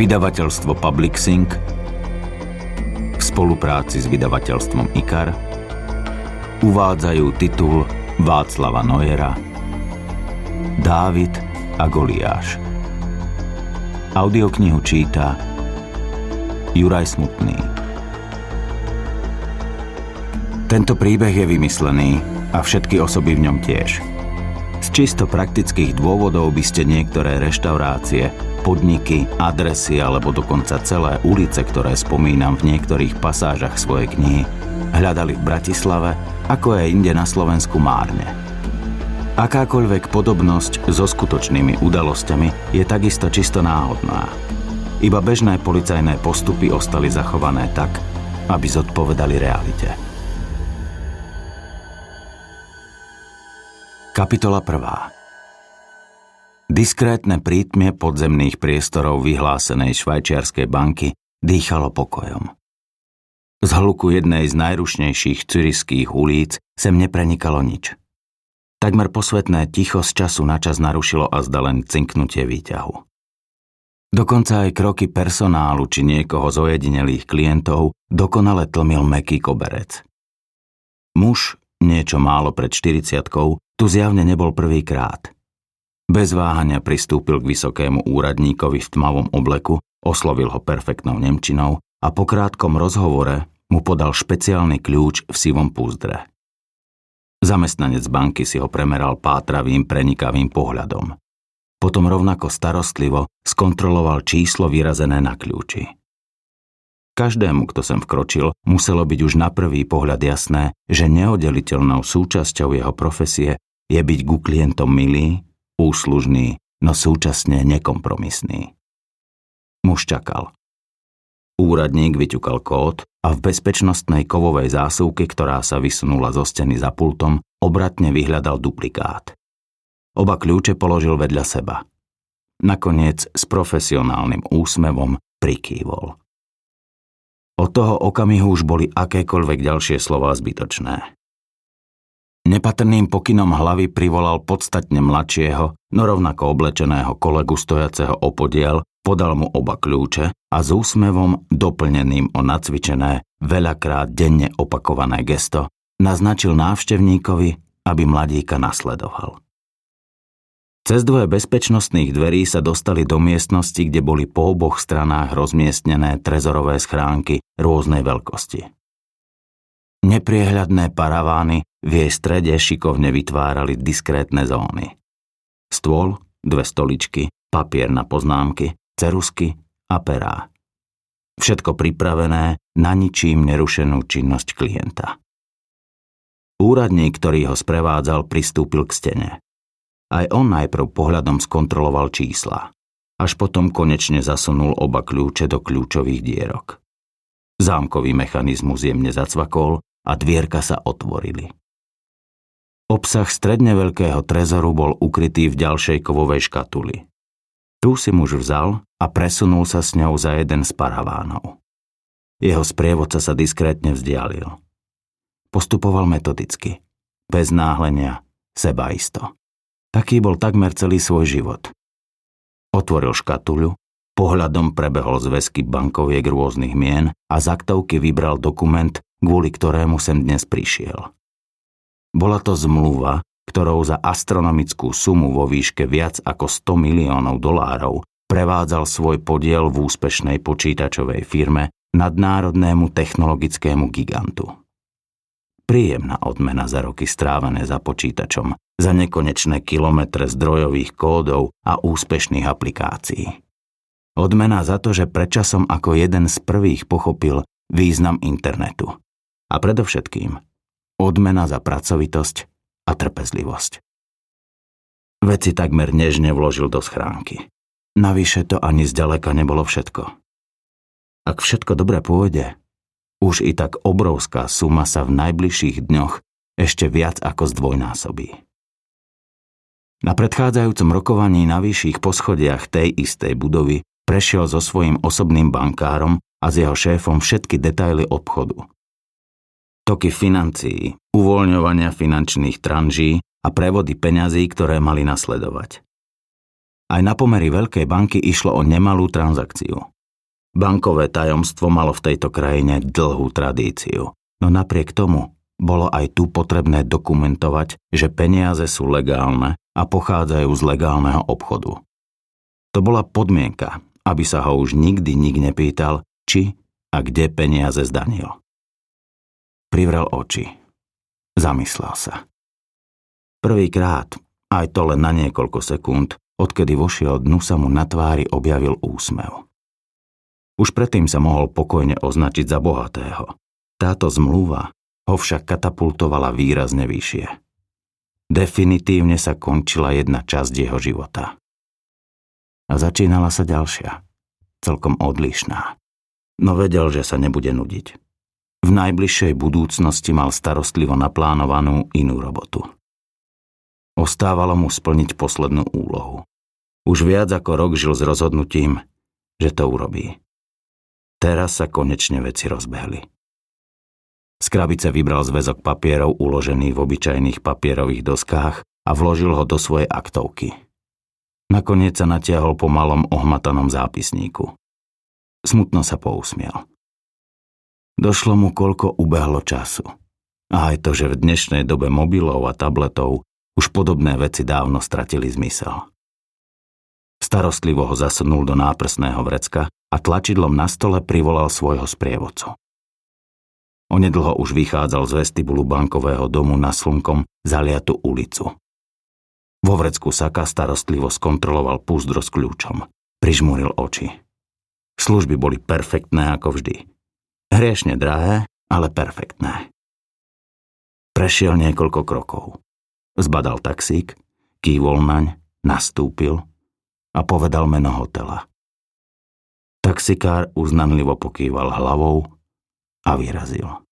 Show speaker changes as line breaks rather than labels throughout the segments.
Vydavateľstvo Public v spolupráci s vydavateľstvom IKAR uvádzajú titul Václava Nojera Dávid a Goliáš. Audioknihu číta Juraj Smutný. Tento príbeh je vymyslený a všetky osoby v ňom tiež. Z čisto praktických dôvodov by ste niektoré reštaurácie, podniky, adresy alebo dokonca celé ulice, ktoré spomínam v niektorých pasážach svojej knihy, hľadali v Bratislave, ako aj inde na Slovensku márne. Akákoľvek podobnosť so skutočnými udalosťami je takisto čisto náhodná. Iba bežné policajné postupy ostali zachované tak, aby zodpovedali realite. Kapitola 1. Diskrétne prítmie podzemných priestorov vyhlásenej švajčiarskej banky dýchalo pokojom. Z hluku jednej z najrušnejších cyriských ulic sem neprenikalo nič. Takmer posvetné ticho z času na čas narušilo a zda len cinknutie výťahu. Dokonca aj kroky personálu či niekoho z ojedinelých klientov dokonale tlmil meký koberec. Muž, niečo málo pred 40 tu zjavne nebol prvýkrát. Bez váhania pristúpil k vysokému úradníkovi v tmavom obleku, oslovil ho perfektnou nemčinou a po krátkom rozhovore mu podal špeciálny kľúč v sivom púzdre. Zamestnanec banky si ho premeral pátravým, prenikavým pohľadom. Potom rovnako starostlivo skontroloval číslo vyrazené na kľúči. Každému, kto sem vkročil, muselo byť už na prvý pohľad jasné, že neoddeliteľnou súčasťou jeho profesie je byť ku klientom milý, úslužný, no súčasne nekompromisný. Muž čakal. Úradník vyťukal kód a v bezpečnostnej kovovej zásuvke, ktorá sa vysunula zo steny za pultom, obratne vyhľadal duplikát. Oba kľúče položil vedľa seba. Nakoniec s profesionálnym úsmevom prikývol. Od toho okamihu už boli akékoľvek ďalšie slová zbytočné. Nepatrným pokynom hlavy privolal podstatne mladšieho, no rovnako oblečeného kolegu stojaceho opodiel, podal mu oba kľúče a s úsmevom, doplneným o nacvičené, veľakrát denne opakované gesto, naznačil návštevníkovi, aby mladíka nasledoval. Cez dvoje bezpečnostných dverí sa dostali do miestnosti, kde boli po oboch stranách rozmiestnené trezorové schránky rôznej veľkosti. Nepriehľadné paravány v jej strede šikovne vytvárali diskrétne zóny. Stôl, dve stoličky, papier na poznámky, cerusky a perá. Všetko pripravené na ničím nerušenú činnosť klienta. Úradník, ktorý ho sprevádzal, pristúpil k stene. Aj on najprv pohľadom skontroloval čísla. Až potom konečne zasunul oba kľúče do kľúčových dierok. Zámkový mechanizmus jemne zacvakol a dvierka sa otvorili. Obsah stredne veľkého trezoru bol ukrytý v ďalšej kovovej škatuli. Tu si muž vzal a presunul sa s ňou za jeden z paravánov. Jeho sprievodca sa diskrétne vzdialil. Postupoval metodicky, bez náhlenia, sebaisto. Taký bol takmer celý svoj život. Otvoril škatuľu, pohľadom prebehol zväzky bankoviek rôznych mien a z aktovky vybral dokument, kvôli ktorému sem dnes prišiel. Bola to zmluva, ktorou za astronomickú sumu vo výške viac ako 100 miliónov dolárov prevádzal svoj podiel v úspešnej počítačovej firme nadnárodnému technologickému gigantu. Príjemná odmena za roky strávené za počítačom, za nekonečné kilometre zdrojových kódov a úspešných aplikácií. Odmena za to, že predčasom ako jeden z prvých pochopil význam internetu a predovšetkým odmena za pracovitosť a trpezlivosť. Veci takmer nežne vložil do schránky. Navyše to ani zďaleka nebolo všetko. Ak všetko dobre pôjde, už i tak obrovská suma sa v najbližších dňoch ešte viac ako zdvojnásobí. Na predchádzajúcom rokovaní na vyšších poschodiach tej istej budovy prešiel so svojím osobným bankárom a s jeho šéfom všetky detaily obchodu toky financií, uvoľňovania finančných tranží a prevody peňazí, ktoré mali nasledovať. Aj na pomery veľkej banky išlo o nemalú transakciu. Bankové tajomstvo malo v tejto krajine dlhú tradíciu, no napriek tomu bolo aj tu potrebné dokumentovať, že peniaze sú legálne a pochádzajú z legálneho obchodu. To bola podmienka, aby sa ho už nikdy nik nepýtal, či a kde peniaze zdanil. Privrel oči. Zamyslel sa. Prvýkrát, aj to len na niekoľko sekúnd, odkedy vošiel dnu sa mu na tvári objavil úsmev. Už predtým sa mohol pokojne označiť za bohatého. Táto zmluva ho však katapultovala výrazne vyššie. Definitívne sa končila jedna časť jeho života. A začínala sa ďalšia, celkom odlišná. No vedel, že sa nebude nudiť. V najbližšej budúcnosti mal starostlivo naplánovanú inú robotu. Ostávalo mu splniť poslednú úlohu. Už viac ako rok žil s rozhodnutím, že to urobí. Teraz sa konečne veci rozbehli. Z krabice vybral zväzok papierov uložený v obyčajných papierových doskách a vložil ho do svojej aktovky. Nakoniec sa natiahol po malom ohmatanom zápisníku. Smutno sa pousmiel. Došlo mu, koľko ubehlo času. A aj to, že v dnešnej dobe mobilov a tabletov už podobné veci dávno stratili zmysel. Starostlivo ho zasunul do náprsného vrecka a tlačidlom na stole privolal svojho sprievodcu. Onedlho už vychádzal z vestibulu bankového domu na slnkom zaliatu ulicu. Vo vrecku saka starostlivo skontroloval púzdro s kľúčom. Prižmúril oči. Služby boli perfektné ako vždy. Hriešne drahé, ale perfektné. Prešiel niekoľko krokov. Zbadal taxík, kývol naň, nastúpil a povedal meno hotela. Taxikár uznanlivo pokýval hlavou a vyrazil.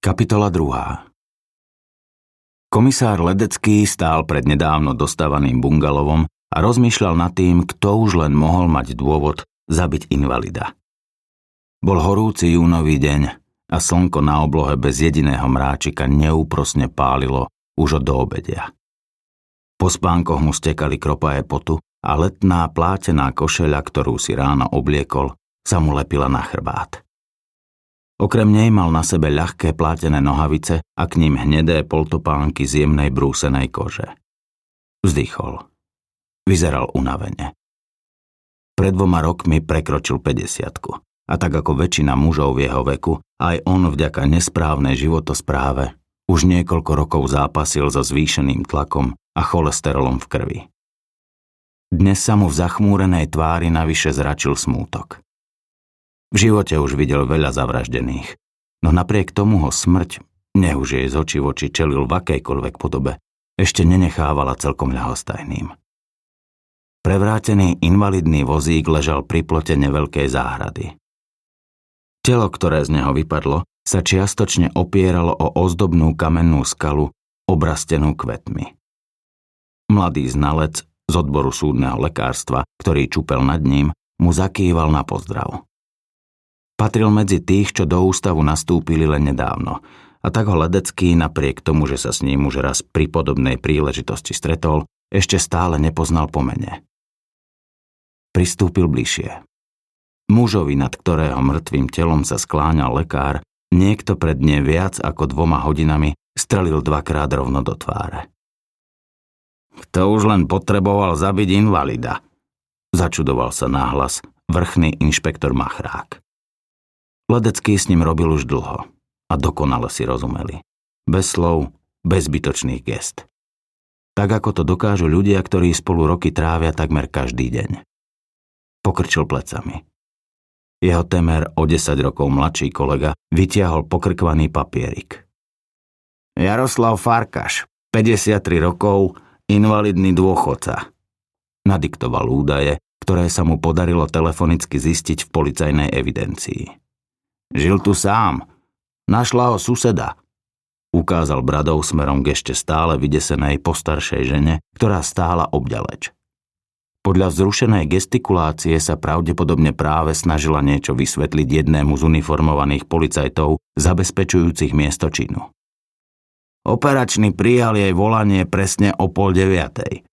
Kapitola 2. Komisár Ledecký stál pred nedávno dostávaným bungalovom a rozmýšľal nad tým, kto už len mohol mať dôvod zabiť invalida. Bol horúci júnový deň a slnko na oblohe bez jediného mráčika neúprosne pálilo už od doobedia. Po spánkoch mu stekali kropaje potu a letná plátená košeľa, ktorú si ráno obliekol, sa mu lepila na chrbát. Okrem nej mal na sebe ľahké plátené nohavice a k ním hnedé poltopánky z jemnej brúsenej kože. Vzdychol. Vyzeral unavene. Pred dvoma rokmi prekročil 50 a tak ako väčšina mužov v jeho veku, aj on vďaka nesprávnej životospráve už niekoľko rokov zápasil so zvýšeným tlakom a cholesterolom v krvi. Dnes sa mu v zachmúrenej tvári navyše zračil smútok. V živote už videl veľa zavraždených, no napriek tomu ho smrť, nech jej z oči v oči čelil v akejkoľvek podobe, ešte nenechávala celkom ľahostajným. Prevrátený invalidný vozík ležal pri plote neveľkej záhrady. Telo, ktoré z neho vypadlo, sa čiastočne opieralo o ozdobnú kamennú skalu, obrastenú kvetmi. Mladý znalec z odboru súdneho lekárstva, ktorý čupel nad ním, mu zakýval na pozdrav. Patril medzi tých, čo do ústavu nastúpili len nedávno, a tak ho Ledecký napriek tomu, že sa s ním už raz pri podobnej príležitosti stretol, ešte stále nepoznal pomene. Pristúpil bližšie. Mužovi, nad ktorého mŕtvým telom sa skláňal lekár, niekto pred nie viac ako dvoma hodinami strelil dvakrát rovno do tváre. Kto už len potreboval zabiť invalida? Začudoval sa náhlas vrchný inšpektor Machrák. Ledecký s ním robil už dlho a dokonale si rozumeli. Bez slov, bez zbytočných gest. Tak ako to dokážu ľudia, ktorí spolu roky trávia takmer každý deň. Pokrčil plecami. Jeho temer o 10 rokov mladší kolega vytiahol pokrkvaný papierik. Jaroslav Farkaš, 53 rokov, invalidný dôchodca. Nadiktoval údaje, ktoré sa mu podarilo telefonicky zistiť v policajnej evidencii. Žil tu sám. Našla ho suseda. Ukázal bradou smerom k ešte stále vydesenej postaršej žene, ktorá stála obďaleč. Podľa vzrušenej gestikulácie sa pravdepodobne práve snažila niečo vysvetliť jednému z uniformovaných policajtov zabezpečujúcich miesto činu. Operačný prijal jej volanie presne o pol deviatej.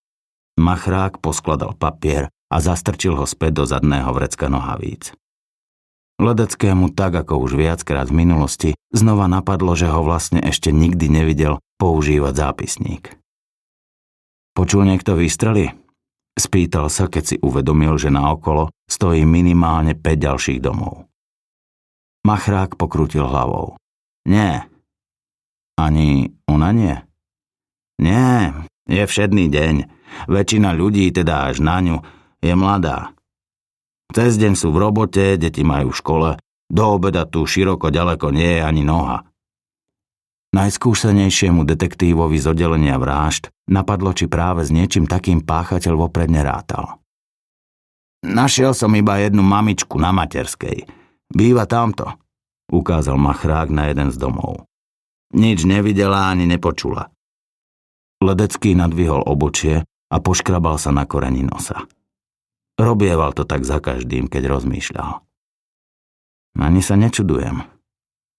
Machrák poskladal papier a zastrčil ho späť do zadného vrecka nohavíc. Ledeckému tak ako už viackrát v minulosti znova napadlo, že ho vlastne ešte nikdy nevidel používať zápisník. Počul niekto výstrely? Spýtal sa, keď si uvedomil, že naokolo stojí minimálne 5 ďalších domov. Machrák pokrútil hlavou. Nie. Ani ona nie? Nie, je všedný deň. Väčšina ľudí, teda až na ňu, je mladá. Cez deň sú v robote, deti majú v škole, do obeda tu široko ďaleko nie je ani noha. Najskúsenejšiemu detektívovi z oddelenia vražd napadlo, či práve s niečím takým páchateľ vopred nerátal. Našiel som iba jednu mamičku na materskej. Býva tamto, ukázal machrák na jeden z domov. Nič nevidela ani nepočula. Ledecký nadvihol obočie a poškrabal sa na koreni nosa. Robieval to tak za každým, keď rozmýšľal. Ani sa nečudujem.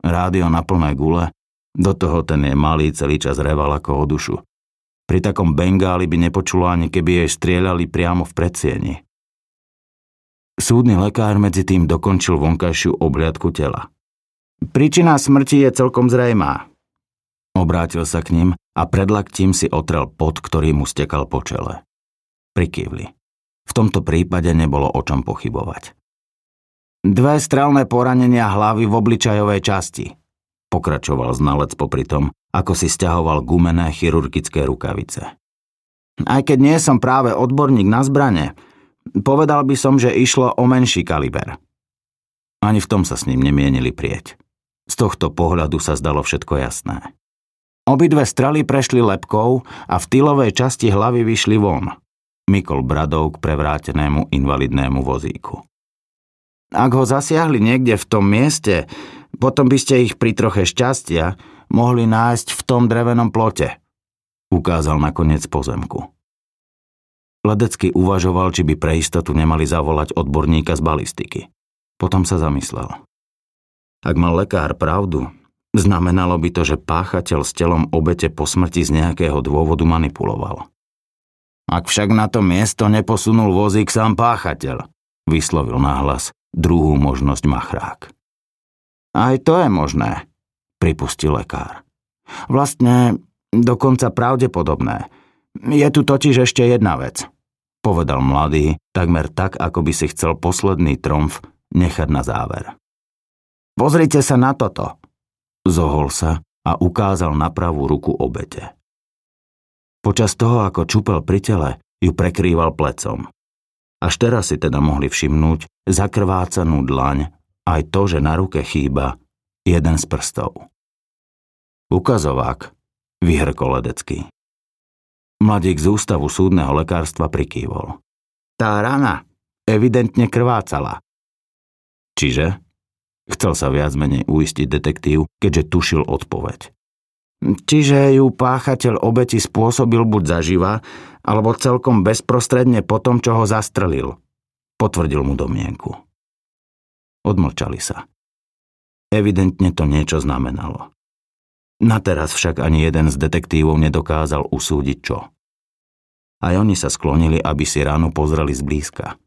Rádio na plné gule, do toho ten je malý, celý čas reval ako o dušu. Pri takom bengáli by nepočulo ani keby jej strieľali priamo v predsieni. Súdny lekár medzi tým dokončil vonkajšiu obliadku tela. Príčina smrti je celkom zrejmá. Obrátil sa k ním a predlaktím si otrel pot, ktorý mu stekal po čele. Prikývli. V tomto prípade nebolo o čom pochybovať. Dve strelné poranenia hlavy v obličajovej časti, pokračoval znalec popri tom, ako si stiahoval gumené chirurgické rukavice. Aj keď nie som práve odborník na zbrane, povedal by som, že išlo o menší kaliber. Ani v tom sa s ním nemienili prieť. Z tohto pohľadu sa zdalo všetko jasné. Obidve strely prešli lepkou a v tylovej časti hlavy vyšli von, mykol bradov k prevrátenému invalidnému vozíku. Ak ho zasiahli niekde v tom mieste, potom by ste ich pri troche šťastia mohli nájsť v tom drevenom plote, ukázal nakoniec pozemku. Ledecky uvažoval, či by pre istotu nemali zavolať odborníka z balistiky. Potom sa zamyslel. Ak mal lekár pravdu, znamenalo by to, že páchateľ s telom obete po smrti z nejakého dôvodu manipuloval. Ak však na to miesto neposunul vozík sám páchateľ, vyslovil nahlas druhú možnosť machrák. Aj to je možné, pripustil lekár. Vlastne dokonca pravdepodobné. Je tu totiž ešte jedna vec, povedal mladý, takmer tak, ako by si chcel posledný tromf nechať na záver. Pozrite sa na toto. Zohol sa a ukázal na pravú ruku obete. Počas toho, ako čupel pri tele, ju prekrýval plecom. Až teraz si teda mohli všimnúť zakrvácanú dlaň aj to, že na ruke chýba jeden z prstov. Ukazovák, vyhrkol ledecký. Mladík z ústavu súdneho lekárstva prikývol. Tá rana evidentne krvácala. Čiže? Chcel sa viac menej uistiť detektív, keďže tušil odpoveď. Čiže ju páchateľ obeti spôsobil buď zaživa, alebo celkom bezprostredne po tom, čo ho zastrelil. Potvrdil mu domienku. Odmlčali sa. Evidentne to niečo znamenalo. Na teraz však ani jeden z detektívov nedokázal usúdiť čo. Aj oni sa sklonili, aby si ránu pozreli zblízka.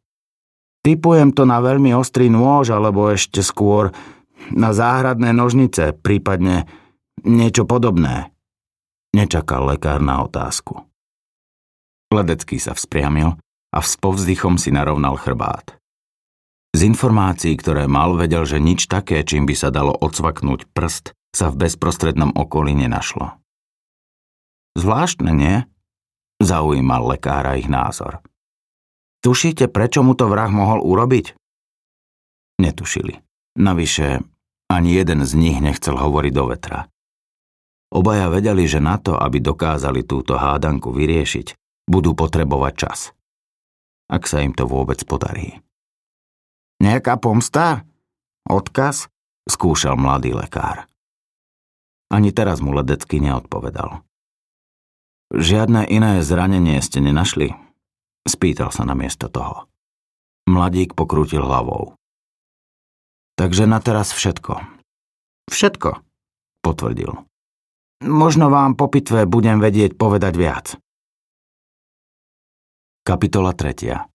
Typujem to na veľmi ostrý nôž, alebo ešte skôr na záhradné nožnice, prípadne Niečo podobné. Nečakal lekár na otázku. Ledecký sa vzpriamil a s povzdychom si narovnal chrbát. Z informácií, ktoré mal, vedel, že nič také, čím by sa dalo odsvaknúť prst, sa v bezprostrednom okolí nenašlo. Zvláštne, nie? Zaujímal lekára ich názor. Tušíte, prečo mu to vrah mohol urobiť? Netušili. Navyše, ani jeden z nich nechcel hovoriť do vetra. Obaja vedeli, že na to, aby dokázali túto hádanku vyriešiť, budú potrebovať čas. Ak sa im to vôbec podarí. Nejaká pomsta? Odkaz? Skúšal mladý lekár. Ani teraz mu ledecky neodpovedal. Žiadne iné zranenie ste nenašli? Spýtal sa na miesto toho. Mladík pokrútil hlavou. Takže na teraz všetko. Všetko, potvrdil. Možno vám po pitve budem vedieť povedať viac. Kapitola 3.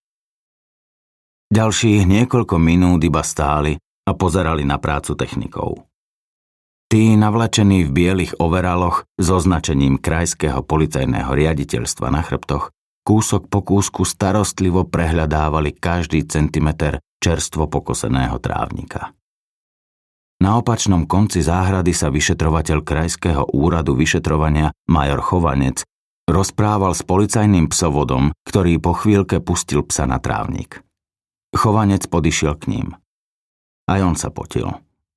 Ďalších niekoľko minút iba stáli a pozerali na prácu technikov. Tí navlečení v bielých overaloch s označením krajského policajného riaditeľstva na chrbtoch kúsok po kúsku starostlivo prehľadávali každý centimeter čerstvo pokoseného trávnika. Na opačnom konci záhrady sa vyšetrovateľ Krajského úradu vyšetrovania major Chovanec rozprával s policajným psovodom, ktorý po chvíľke pustil psa na trávnik. Chovanec podišiel k ním. Aj on sa potil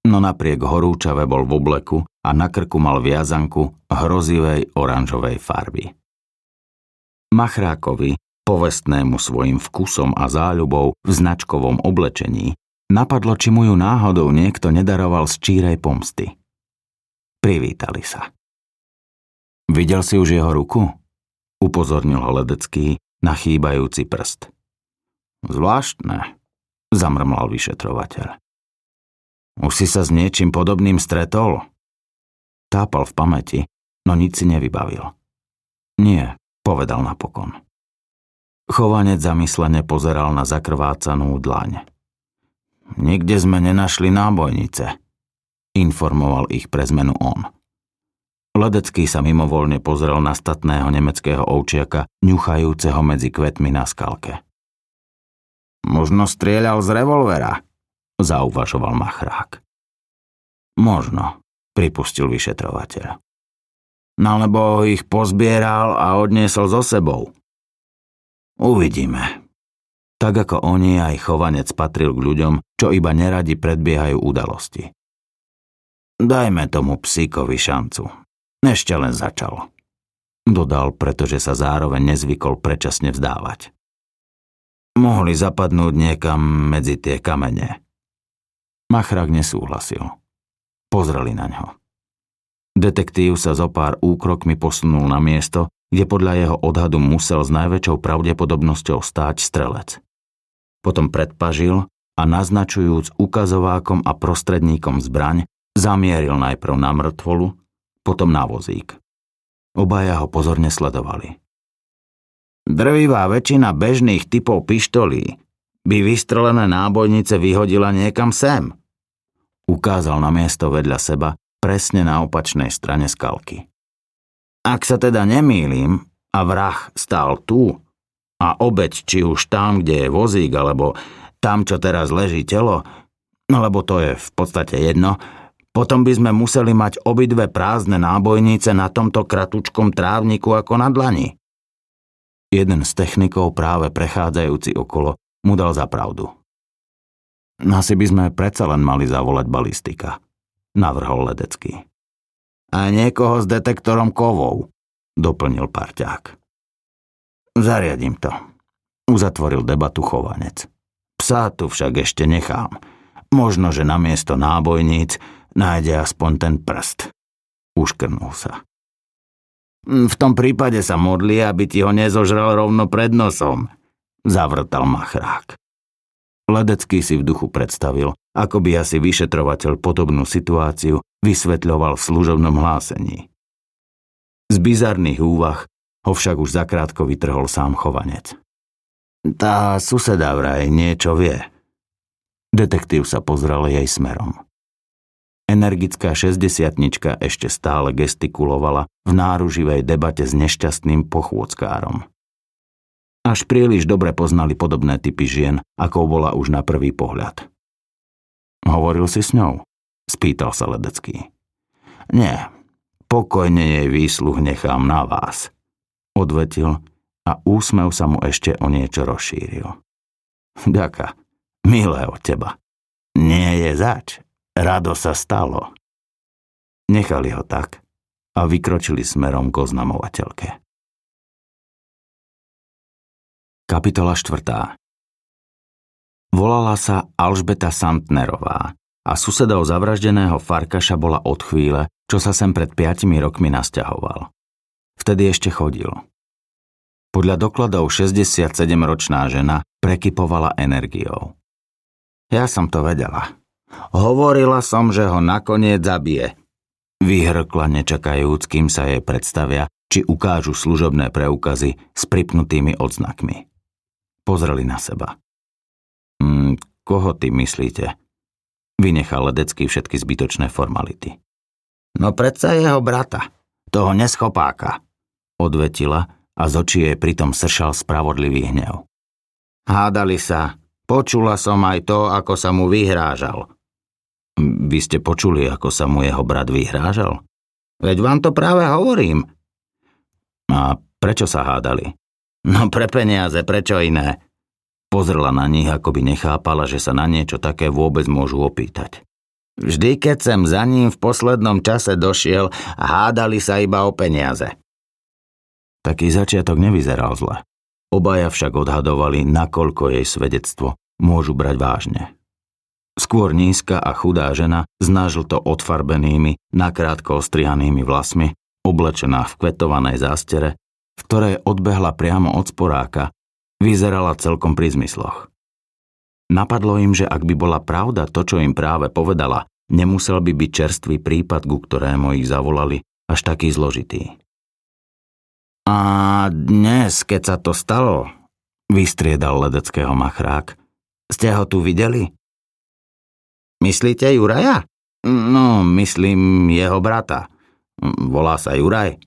no napriek horúčave bol v obleku a na krku mal viazanku hrozivej oranžovej farby. Machrákovi, povestnému svojim vkusom a záľubou v značkovom oblečení, napadlo, či mu ju náhodou niekto nedaroval z čírej pomsty. Privítali sa. Videl si už jeho ruku? Upozornil ho Ledecký na chýbajúci prst. Zvláštne, zamrmlal vyšetrovateľ. Už si sa s niečím podobným stretol? Tápal v pamäti, no nič si nevybavil. Nie, povedal napokon. Chovanec zamyslene pozeral na zakrvácanú dlaň. Nikde sme nenašli nábojnice, informoval ich pre zmenu on. Ledecký sa mimovoľne pozrel na statného nemeckého ovčiaka, ňuchajúceho medzi kvetmi na skalke. Možno strieľal z revolvera, zauvažoval Machrák. Možno, pripustil vyšetrovateľ. No ich pozbieral a odniesol so sebou. Uvidíme. Tak ako oni, aj chovanec patril k ľuďom, čo iba neradi predbiehajú udalosti. Dajme tomu psíkovi šancu. Ešte len začal. Dodal, pretože sa zároveň nezvykol predčasne vzdávať. Mohli zapadnúť niekam medzi tie kamene. Machrák nesúhlasil. Pozreli na ňo. Detektív sa zo pár úkrokmi posunul na miesto, kde podľa jeho odhadu musel s najväčšou pravdepodobnosťou stáť strelec. Potom predpažil a naznačujúc ukazovákom a prostredníkom zbraň, zamieril najprv na mŕtvolu, potom na vozík. Obaja ho pozorne sledovali. Drvivá väčšina bežných typov pištolí by vystrelené nábojnice vyhodila niekam sem – Ukázal na miesto vedľa seba, presne na opačnej strane skalky. Ak sa teda nemýlim a vrah stál tu a obeď či už tam, kde je vozík, alebo tam, čo teraz leží telo, lebo to je v podstate jedno, potom by sme museli mať obidve prázdne nábojnice na tomto kratučkom trávniku ako na dlani. Jeden z technikov práve prechádzajúci okolo mu dal za pravdu. Asi by sme predsa len mali zavolať balistika, navrhol Ledecký. A niekoho s detektorom kovov, doplnil parťák. Zariadím to. Uzatvoril debatu chovanec. Psa tu však ešte nechám. Možno, že namiesto nábojníc nájde aspoň ten prst. Uškrnul sa. V tom prípade sa modli, aby ti ho nezožral rovno pred nosom, zavrtal machrák. Ledecký si v duchu predstavil, ako by asi vyšetrovateľ podobnú situáciu vysvetľoval v služobnom hlásení. Z bizarných úvah ho však už zakrátko vytrhol sám chovanec. Tá suseda vraj niečo vie. Detektív sa pozrel jej smerom. Energická šesťdesiatnička ešte stále gestikulovala v náruživej debate s nešťastným pochôdzkárom. Až príliš dobre poznali podobné typy žien, ako bola už na prvý pohľad. Hovoril si s ňou? Spýtal sa Ledecký. Nie, pokojne jej výsluh nechám na vás. Odvetil a úsmev sa mu ešte o niečo rozšíril. Ďaka, milé od teba. Nie je zač, rado sa stalo. Nechali ho tak a vykročili smerom k oznamovateľke. Kapitola 4. Volala sa Alžbeta Santnerová a susedou zavraždeného Farkaša bola od chvíle, čo sa sem pred 5 rokmi nasťahoval. Vtedy ešte chodil. Podľa dokladov 67-ročná žena prekypovala energiou. Ja som to vedela. Hovorila som, že ho nakoniec zabije. Vyhrkla nečakajúc, kým sa jej predstavia, či ukážu služobné preukazy s pripnutými odznakmi. Pozreli na seba. Mm, koho ty myslíte? Vynechal Ledecký všetky zbytočné formality.
No predsa jeho brata, toho neschopáka,
odvetila a z očí jej pritom sršal spravodlivý hnev.
Hádali sa, počula som aj to, ako sa mu vyhrážal.
Vy ste počuli, ako sa mu jeho brat vyhrážal?
Veď vám to práve hovorím.
A prečo sa hádali?
No pre peniaze, prečo iné?
Pozrela na nich, ako by nechápala, že sa na niečo také vôbec môžu opýtať.
Vždy, keď sem za ním v poslednom čase došiel, hádali sa iba o peniaze.
Taký začiatok nevyzeral zle. Obaja však odhadovali, nakoľko jej svedectvo môžu brať vážne. Skôr nízka a chudá žena s nážlto odfarbenými, nakrátko ostrihanými vlasmi, oblečená v kvetovanej zástere, v ktorej odbehla priamo od sporáka, vyzerala celkom pri zmysloch. Napadlo im, že ak by bola pravda to, čo im práve povedala, nemusel by byť čerstvý prípad, ku ktorému ich zavolali, až taký zložitý.
A dnes, keď sa to stalo, vystriedal ledeckého machrák, ste ho tu videli? Myslíte Juraja? No, myslím jeho brata. Volá sa Juraj.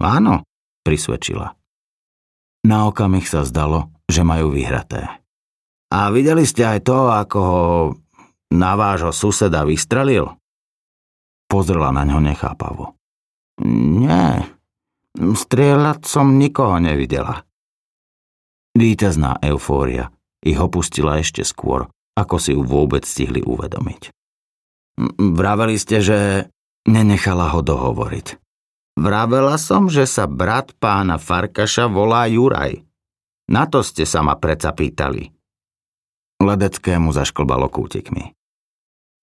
Áno, prisvedčila.
Na okamih sa zdalo, že majú vyhraté.
A videli ste aj to, ako ho na vášho suseda vystrelil?
Pozrela na ňo nechápavo.
Nie, strieľať som nikoho nevidela.
Výtezná eufória ich opustila ešte skôr, ako si ju vôbec stihli uvedomiť.
Vraveli ste, že nenechala ho dohovoriť. Vravela som, že sa brat pána Farkaša volá Juraj. Na to ste sa ma predsa pýtali.
Ledeckému zašklbalo kútikmi.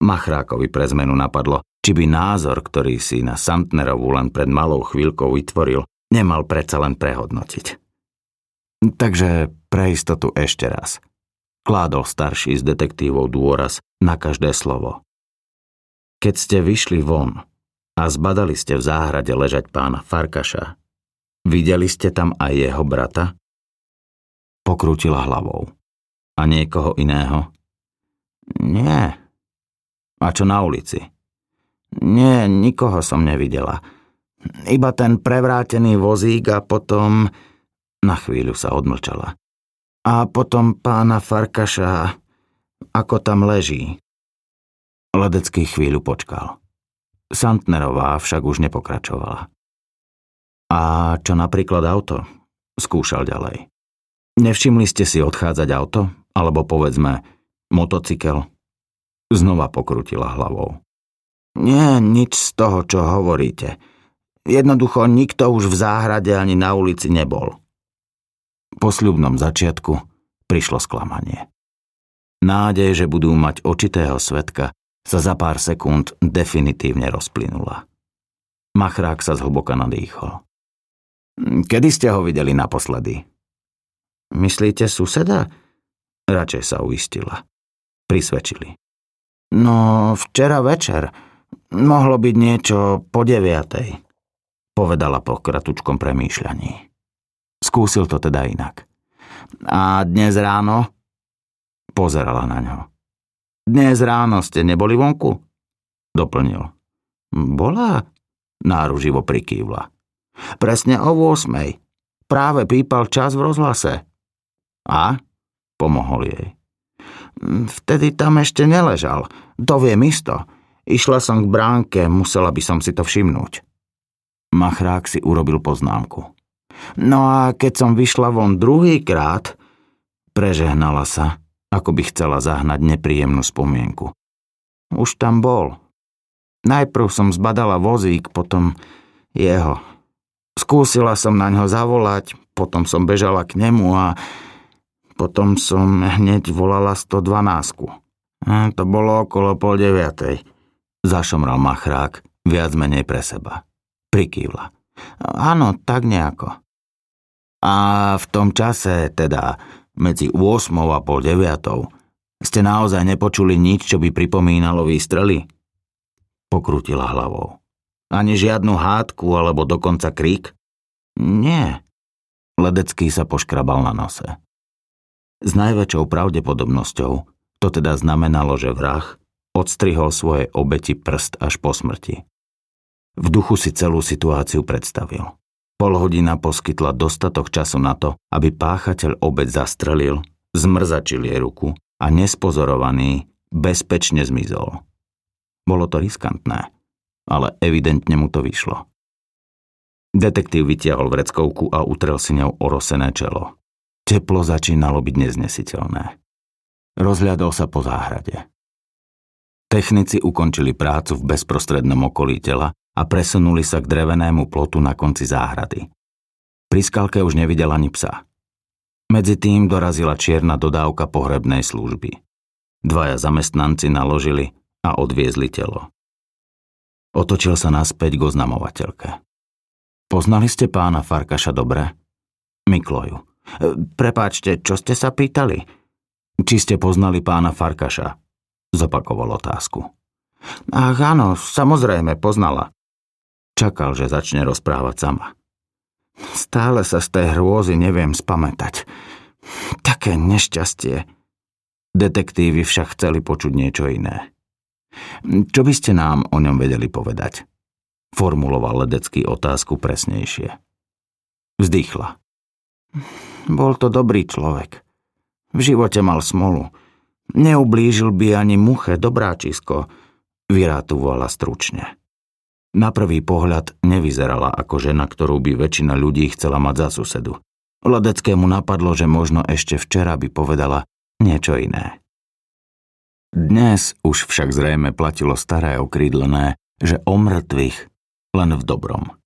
Machrákovi pre zmenu napadlo, či by názor, ktorý si na Santnerovu len pred malou chvíľkou vytvoril, nemal predsa len prehodnotiť. Takže pre istotu ešte raz. Kládol starší z detektívov dôraz na každé slovo. Keď ste vyšli von a zbadali ste v záhrade ležať pána Farkaša, videli ste tam aj jeho brata? Pokrútila hlavou. A niekoho iného?
Nie.
A čo na ulici?
Nie, nikoho som nevidela. Iba ten prevrátený vozík a potom...
Na chvíľu sa odmlčala.
A potom pána Farkaša, ako tam leží.
Ledecký chvíľu počkal. Santnerová však už nepokračovala. A čo napríklad auto? Skúšal ďalej. Nevšimli ste si odchádzať auto? alebo povedzme motocykel? Znova pokrutila hlavou.
Nie, nič z toho, čo hovoríte. Jednoducho nikto už v záhrade ani na ulici nebol.
Po sľubnom začiatku prišlo sklamanie. Nádej, že budú mať očitého svetka, sa za pár sekúnd definitívne rozplynula. Machrák sa zhlboka nadýchol.
Kedy ste ho videli naposledy? Myslíte suseda?
Radšej sa uistila. Prisvedčili.
No, včera večer. Mohlo byť niečo po deviatej, povedala po kratučkom premýšľaní.
Skúsil to teda inak.
A dnes ráno?
Pozerala na ňo.
Dnes ráno ste neboli vonku?
Doplnil.
Bola?
Náruživo prikývla.
Presne o 8. Práve pípal čas v rozhlase.
A? Pomohol jej.
Vtedy tam ešte neležal. To viem isto. Išla som k bránke, musela by som si to všimnúť.
Machrák si urobil poznámku.
No a keď som vyšla von druhýkrát,
prežehnala sa, ako by chcela zahnať nepríjemnú spomienku.
Už tam bol. Najprv som zbadala vozík, potom jeho. Skúsila som na ňo zavolať, potom som bežala k nemu a potom som hneď volala 112. A to bolo okolo pol deviatej.
Zašomral machrák, viac menej pre seba. Prikývla.
Áno, tak nejako.
A v tom čase, teda medzi 8 a pol deviatou, ste naozaj nepočuli nič, čo by pripomínalo výstrely? Pokrutila hlavou. Ani žiadnu hádku alebo dokonca krík?
Nie.
Ledecký sa poškrabal na nose. S najväčšou pravdepodobnosťou to teda znamenalo, že vrah odstrihol svoje obeti prst až po smrti. V duchu si celú situáciu predstavil. Pol hodina poskytla dostatok času na to, aby páchateľ obec zastrelil, zmrzačil jej ruku a nespozorovaný bezpečne zmizol. Bolo to riskantné, ale evidentne mu to vyšlo. Detektív vytiahol vreckovku a utrel si ňou orosené čelo. Teplo začínalo byť neznesiteľné. Rozhľadol sa po záhrade. Technici ukončili prácu v bezprostrednom okolí tela a presunuli sa k drevenému plotu na konci záhrady. Pri skalke už nevidel ani psa. Medzi tým dorazila čierna dodávka pohrebnej služby. Dvaja zamestnanci naložili a odviezli telo. Otočil sa naspäť k oznamovateľke. Poznali ste pána Farkaša dobre? Mikloju. E, prepáčte, čo ste sa pýtali? Či ste poznali pána Farkaša? Zopakoval otázku. Ach áno, samozrejme, poznala. Čakal, že začne rozprávať sama. Stále sa z tej hrôzy neviem spamätať. Také nešťastie. Detektívy však chceli počuť niečo iné. Čo by ste nám o ňom vedeli povedať? Formuloval ledecký otázku presnejšie. Vzdychla. Bol to dobrý človek. V živote mal smolu. Neublížil by ani muche dobráčisko, vyrátovala stručne. Na prvý pohľad nevyzerala ako žena, ktorú by väčšina ľudí chcela mať za susedu. Ledeckému napadlo, že možno ešte včera by povedala niečo iné. Dnes už však zrejme platilo staré okrídlené, že o mŕtvych len v dobrom.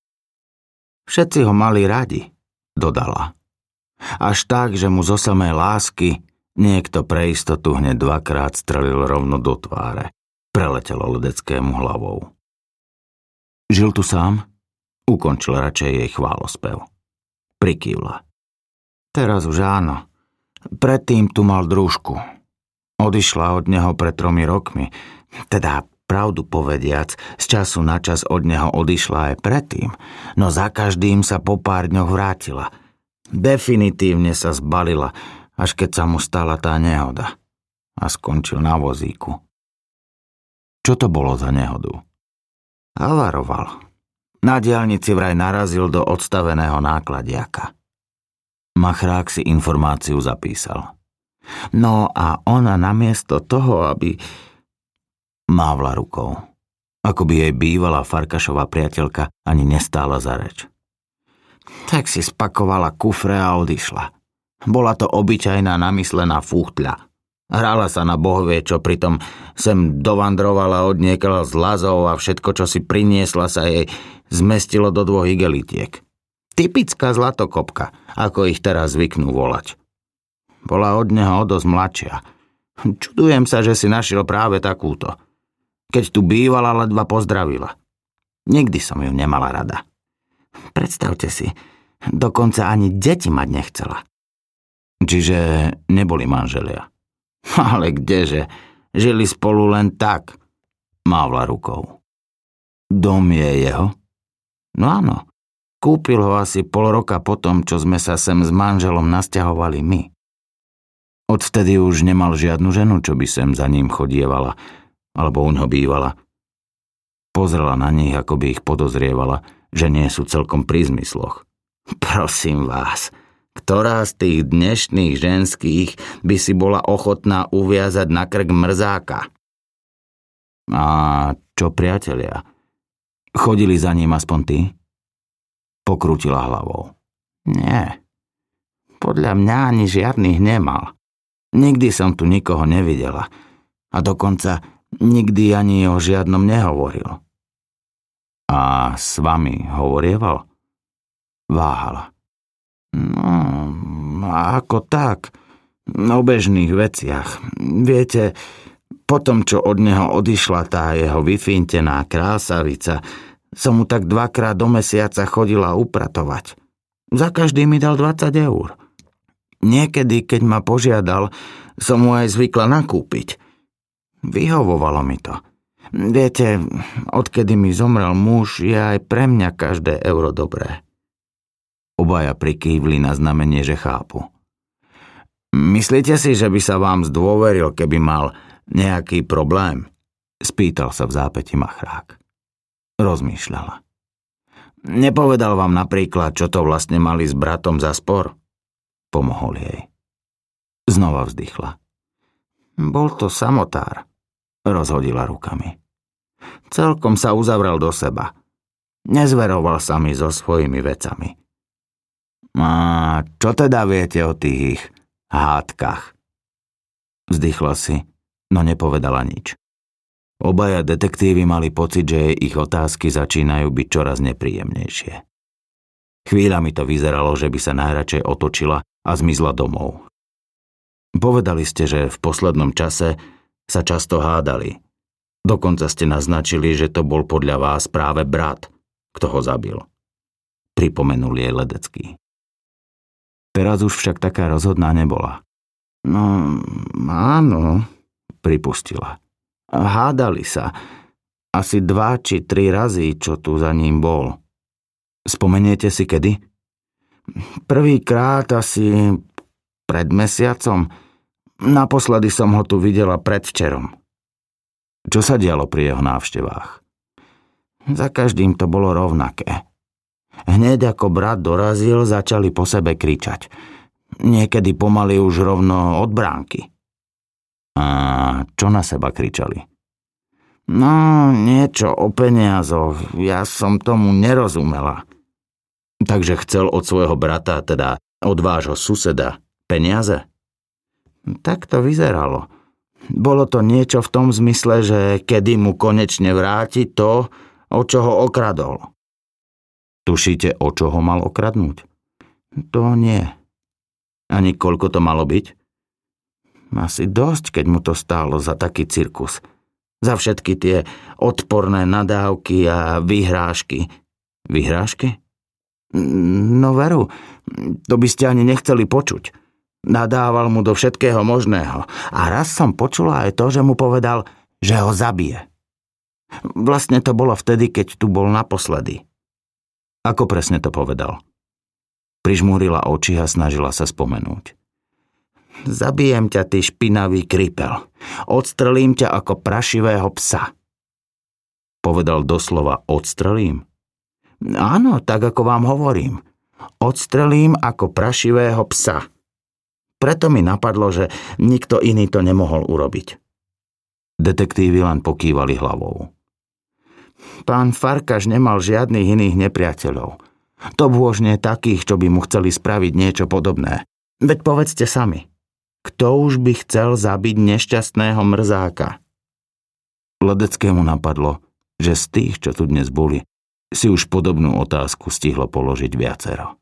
Všetci ho mali radi, dodala. Až tak, že mu zo samej lásky niekto pre istotu hneď dvakrát strelil rovno do tváre. Preletelo ledeckému hlavou. Žil tu sám? Ukončil radšej jej chválospev. Prikývla. Teraz už áno. Predtým tu mal družku. Odišla od neho pred tromi rokmi. Teda pravdu povediac, z času na čas od neho odišla aj predtým, no za každým sa po pár dňoch vrátila. Definitívne sa zbalila, až keď sa mu stala tá nehoda. A skončil na vozíku. Čo to bolo za nehodu? Havaroval. Na diálnici vraj narazil do odstaveného nákladiaka. Machrák si informáciu zapísal. No a ona namiesto toho, aby... Mávla rukou. Ako by jej bývalá Farkašová priateľka ani nestála za reč. Tak si spakovala kufre a odišla. Bola to obyčajná namyslená fuchtľa. Hrala sa na bohvie, čo pritom sem dovandrovala od niekoho z lazov a všetko, čo si priniesla, sa jej zmestilo do dvoch igelitiek. Typická zlatokopka, ako ich teraz zvyknú volať. Bola od neho o dosť mladšia. Čudujem sa, že si našiel práve takúto. Keď tu bývala, ledva pozdravila. Nikdy som ju nemala rada. Predstavte si, dokonca ani deti mať nechcela. Čiže neboli manželia. Ale kdeže, žili spolu len tak, mávla rukou. Dom je jeho? No áno, kúpil ho asi pol roka potom, čo sme sa sem s manželom nasťahovali my. Odvtedy už nemal žiadnu ženu, čo by sem za ním chodievala, alebo u ňo bývala. Pozrela na nich, ako by ich podozrievala, že nie sú celkom pri zmysloch. Prosím vás, ktorá z tých dnešných ženských by si bola ochotná uviazať na krk mrzáka? A čo priatelia? Chodili za ním aspoň ty? Pokrútila hlavou. Nie. Podľa mňa ani žiadnych nemal. Nikdy som tu nikoho nevidela. A dokonca nikdy ani o žiadnom nehovoril. A s vami hovorieval? Váhala. No, ako tak. O bežných veciach. Viete, potom, čo od neho odišla tá jeho vyfintená krásavica, som mu tak dvakrát do mesiaca chodila upratovať. Za každý mi dal 20 eur. Niekedy, keď ma požiadal, som mu aj zvykla nakúpiť. Vyhovovalo mi to. Viete, odkedy mi zomrel muž, je aj pre mňa každé euro dobré. Obaja prikývli na znamenie, že chápu.
Myslíte si, že by sa vám zdôveril, keby mal nejaký problém? Spýtal sa v zápäti machrák. Rozmýšľala. Nepovedal vám napríklad, čo to vlastne mali s bratom za spor? Pomohol jej. Znova vzdychla. Bol to samotár, rozhodila rukami. Celkom sa uzavrel do seba. Nezveroval sa mi so svojimi vecami. A čo teda viete o tých hádkach? Vzdychla si, no nepovedala nič. Obaja detektívy mali pocit, že ich otázky začínajú byť čoraz nepríjemnejšie. Chvíľami to vyzeralo, že by sa najradšej otočila a zmizla domov. Povedali ste, že v poslednom čase sa často hádali. Dokonca ste naznačili, že to bol podľa vás práve brat, kto ho zabil. Pripomenul jej Ledecký. Teraz už však taká rozhodná nebola. No, áno, pripustila. Hádali sa. Asi dva či tri razy, čo tu za ním bol. Spomeniete si kedy? Prvýkrát asi pred mesiacom. Naposledy som ho tu videla predvčerom. Čo sa dialo pri jeho návštevách? Za každým to bolo rovnaké. Hneď ako brat dorazil, začali po sebe kričať. Niekedy pomaly už rovno od bránky. A čo na seba kričali? No, niečo o peniazoch. Ja som tomu nerozumela. Takže chcel od svojho brata, teda od vášho suseda, peniaze? Tak to vyzeralo. Bolo to niečo v tom zmysle, že kedy mu konečne vráti to, o čo ho okradol. Tušíte, o čo ho mal okradnúť? To nie. Ani koľko to malo byť? Asi dosť, keď mu to stálo za taký cirkus. Za všetky tie odporné nadávky a vyhrážky. Vyhrážky? No veru, to by ste ani nechceli počuť. Nadával mu do všetkého možného. A raz som počula aj to, že mu povedal, že ho zabije. Vlastne to bolo vtedy, keď tu bol naposledy. Ako presne to povedal? Prižmúrila oči a snažila sa spomenúť. Zabijem ťa, ty špinavý krypel. Odstrelím ťa ako prašivého psa. Povedal doslova odstrelím? Áno, tak ako vám hovorím. Odstrelím ako prašivého psa. Preto mi napadlo, že nikto iný to nemohol urobiť. Detektívy len pokývali hlavou. Pán Farkaš nemal žiadnych iných nepriateľov. To bôžne takých, čo by mu chceli spraviť niečo podobné. Veď povedzte sami. Kto už by chcel zabiť nešťastného mrzáka? Ledeckému napadlo, že z tých, čo tu dnes boli, si už podobnú otázku stihlo položiť viacero.